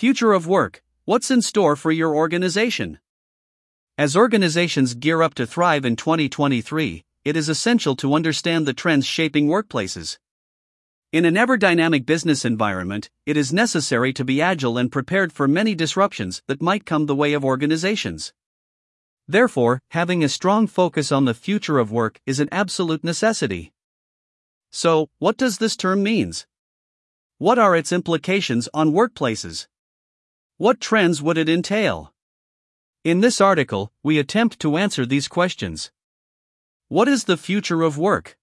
Future of work What's in store for your organization? As organizations gear up to thrive in 2023, it is essential to understand the trends shaping workplaces. In an ever dynamic business environment, it is necessary to be agile and prepared for many disruptions that might come the way of organizations. Therefore, having a strong focus on the future of work is an absolute necessity. So, what does this term means? What are its implications on workplaces? What trends would it entail? In this article, we attempt to answer these questions. What is the future of work?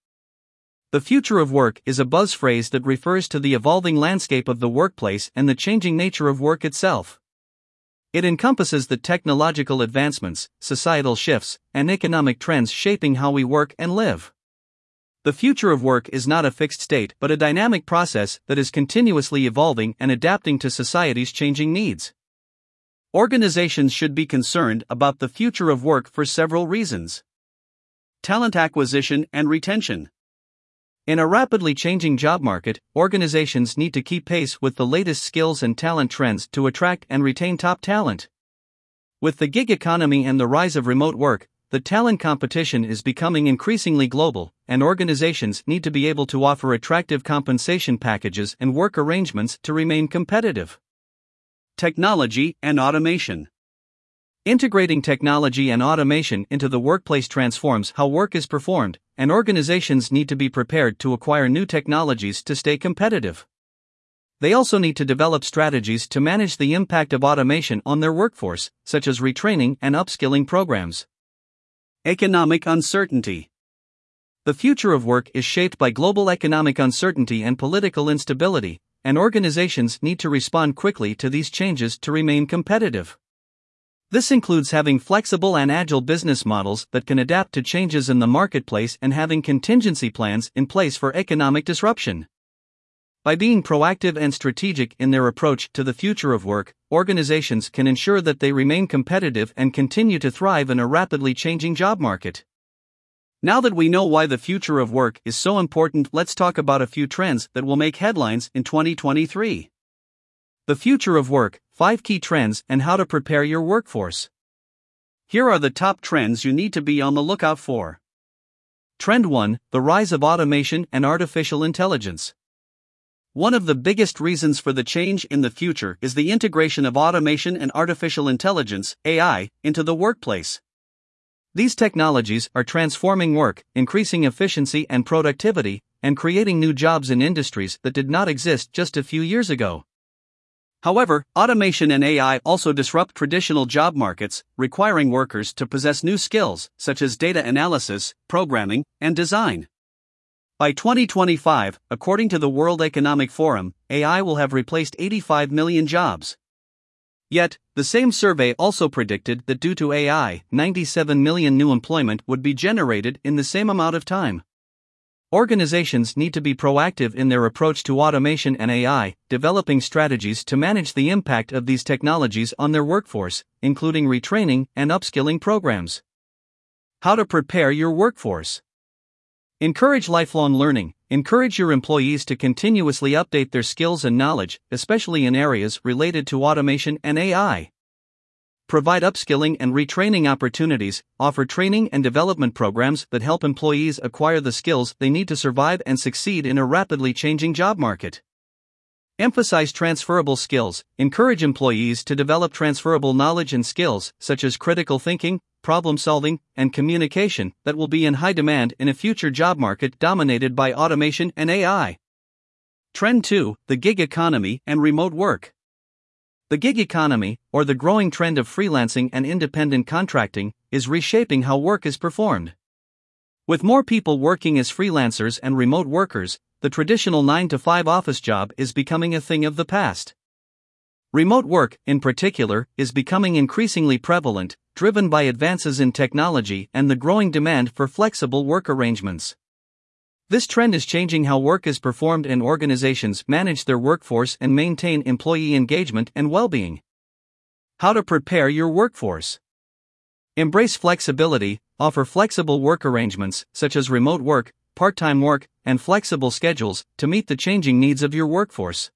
The future of work is a buzz phrase that refers to the evolving landscape of the workplace and the changing nature of work itself. It encompasses the technological advancements, societal shifts, and economic trends shaping how we work and live. The future of work is not a fixed state but a dynamic process that is continuously evolving and adapting to society's changing needs. Organizations should be concerned about the future of work for several reasons. Talent acquisition and retention. In a rapidly changing job market, organizations need to keep pace with the latest skills and talent trends to attract and retain top talent. With the gig economy and the rise of remote work, the talent competition is becoming increasingly global, and organizations need to be able to offer attractive compensation packages and work arrangements to remain competitive. Technology and automation. Integrating technology and automation into the workplace transforms how work is performed, and organizations need to be prepared to acquire new technologies to stay competitive. They also need to develop strategies to manage the impact of automation on their workforce, such as retraining and upskilling programs. Economic uncertainty. The future of work is shaped by global economic uncertainty and political instability, and organizations need to respond quickly to these changes to remain competitive. This includes having flexible and agile business models that can adapt to changes in the marketplace and having contingency plans in place for economic disruption. By being proactive and strategic in their approach to the future of work, organizations can ensure that they remain competitive and continue to thrive in a rapidly changing job market. Now that we know why the future of work is so important, let's talk about a few trends that will make headlines in 2023. The future of work, 5 key trends, and how to prepare your workforce. Here are the top trends you need to be on the lookout for. Trend 1 The rise of automation and artificial intelligence. One of the biggest reasons for the change in the future is the integration of automation and artificial intelligence, AI, into the workplace. These technologies are transforming work, increasing efficiency and productivity, and creating new jobs in industries that did not exist just a few years ago. However, automation and AI also disrupt traditional job markets, requiring workers to possess new skills such as data analysis, programming, and design. By 2025, according to the World Economic Forum, AI will have replaced 85 million jobs. Yet, the same survey also predicted that due to AI, 97 million new employment would be generated in the same amount of time. Organizations need to be proactive in their approach to automation and AI, developing strategies to manage the impact of these technologies on their workforce, including retraining and upskilling programs. How to prepare your workforce. Encourage lifelong learning. Encourage your employees to continuously update their skills and knowledge, especially in areas related to automation and AI provide upskilling and retraining opportunities, offer training and development programs that help employees acquire the skills they need to survive and succeed in a rapidly changing job market. Emphasize transferable skills, encourage employees to develop transferable knowledge and skills, such as critical thinking, problem solving, and communication, that will be in high demand in a future job market dominated by automation and AI. Trend 2 The Gig Economy and Remote Work. The gig economy, or the growing trend of freelancing and independent contracting, is reshaping how work is performed. With more people working as freelancers and remote workers, the traditional 9 to 5 office job is becoming a thing of the past. Remote work, in particular, is becoming increasingly prevalent, driven by advances in technology and the growing demand for flexible work arrangements. This trend is changing how work is performed and organizations manage their workforce and maintain employee engagement and well being. How to prepare your workforce. Embrace flexibility, offer flexible work arrangements, such as remote work, part time work, and flexible schedules, to meet the changing needs of your workforce.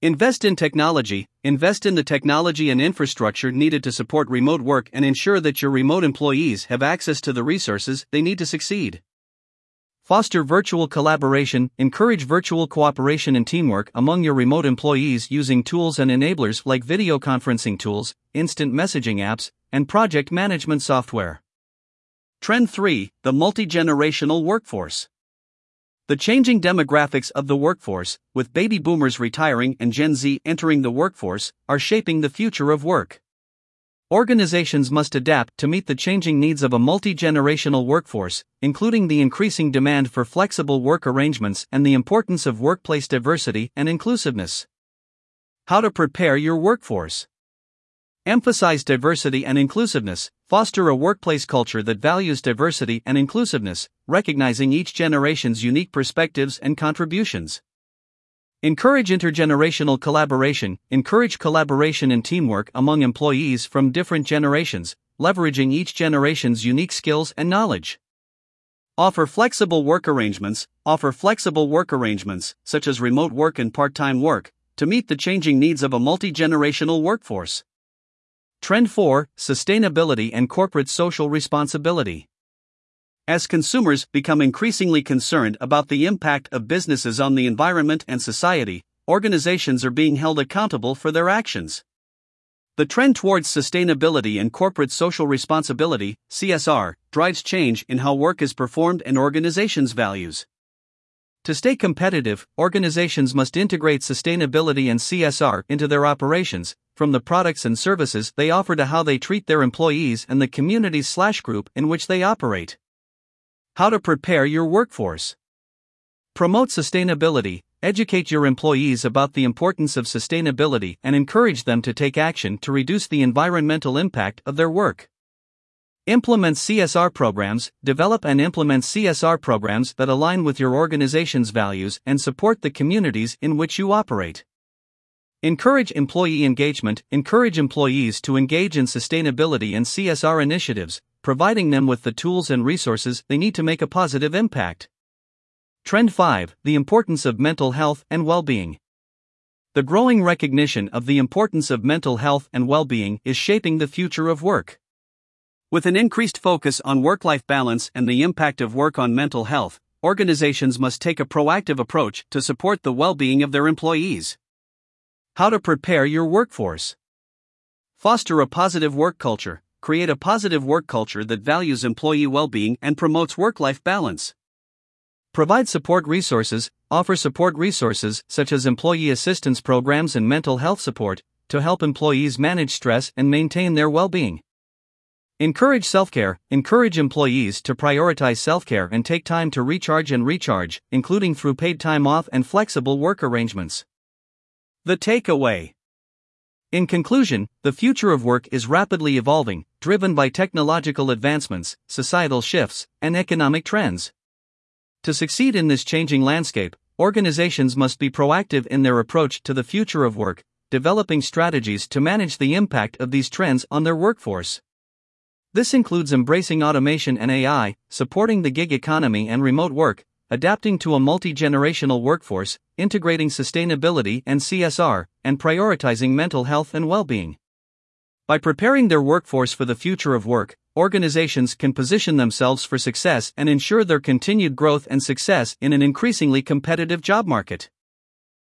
Invest in technology. Invest in the technology and infrastructure needed to support remote work and ensure that your remote employees have access to the resources they need to succeed. Foster virtual collaboration. Encourage virtual cooperation and teamwork among your remote employees using tools and enablers like video conferencing tools, instant messaging apps, and project management software. Trend 3 The multi generational workforce. The changing demographics of the workforce, with baby boomers retiring and Gen Z entering the workforce, are shaping the future of work. Organizations must adapt to meet the changing needs of a multi generational workforce, including the increasing demand for flexible work arrangements and the importance of workplace diversity and inclusiveness. How to prepare your workforce. Emphasize diversity and inclusiveness, foster a workplace culture that values diversity and inclusiveness, recognizing each generation's unique perspectives and contributions. Encourage intergenerational collaboration, encourage collaboration and teamwork among employees from different generations, leveraging each generation's unique skills and knowledge. Offer flexible work arrangements, offer flexible work arrangements, such as remote work and part time work, to meet the changing needs of a multi generational workforce. Trend 4 Sustainability and Corporate Social Responsibility. As consumers become increasingly concerned about the impact of businesses on the environment and society, organizations are being held accountable for their actions. The trend towards sustainability and corporate social responsibility, CSR, drives change in how work is performed and organizations' values. To stay competitive, organizations must integrate sustainability and CSR into their operations, from the products and services they offer to how they treat their employees and the communities slash group in which they operate. How to prepare your workforce. Promote sustainability, educate your employees about the importance of sustainability, and encourage them to take action to reduce the environmental impact of their work. Implement CSR programs, develop and implement CSR programs that align with your organization's values and support the communities in which you operate. Encourage employee engagement. Encourage employees to engage in sustainability and CSR initiatives, providing them with the tools and resources they need to make a positive impact. Trend 5 The importance of mental health and well being. The growing recognition of the importance of mental health and well being is shaping the future of work. With an increased focus on work life balance and the impact of work on mental health, organizations must take a proactive approach to support the well being of their employees. How to prepare your workforce. Foster a positive work culture. Create a positive work culture that values employee well being and promotes work life balance. Provide support resources. Offer support resources such as employee assistance programs and mental health support to help employees manage stress and maintain their well being. Encourage self care. Encourage employees to prioritize self care and take time to recharge and recharge, including through paid time off and flexible work arrangements. The takeaway. In conclusion, the future of work is rapidly evolving, driven by technological advancements, societal shifts, and economic trends. To succeed in this changing landscape, organizations must be proactive in their approach to the future of work, developing strategies to manage the impact of these trends on their workforce. This includes embracing automation and AI, supporting the gig economy and remote work, adapting to a multi generational workforce, integrating sustainability and CSR, and prioritizing mental health and well being. By preparing their workforce for the future of work, organizations can position themselves for success and ensure their continued growth and success in an increasingly competitive job market.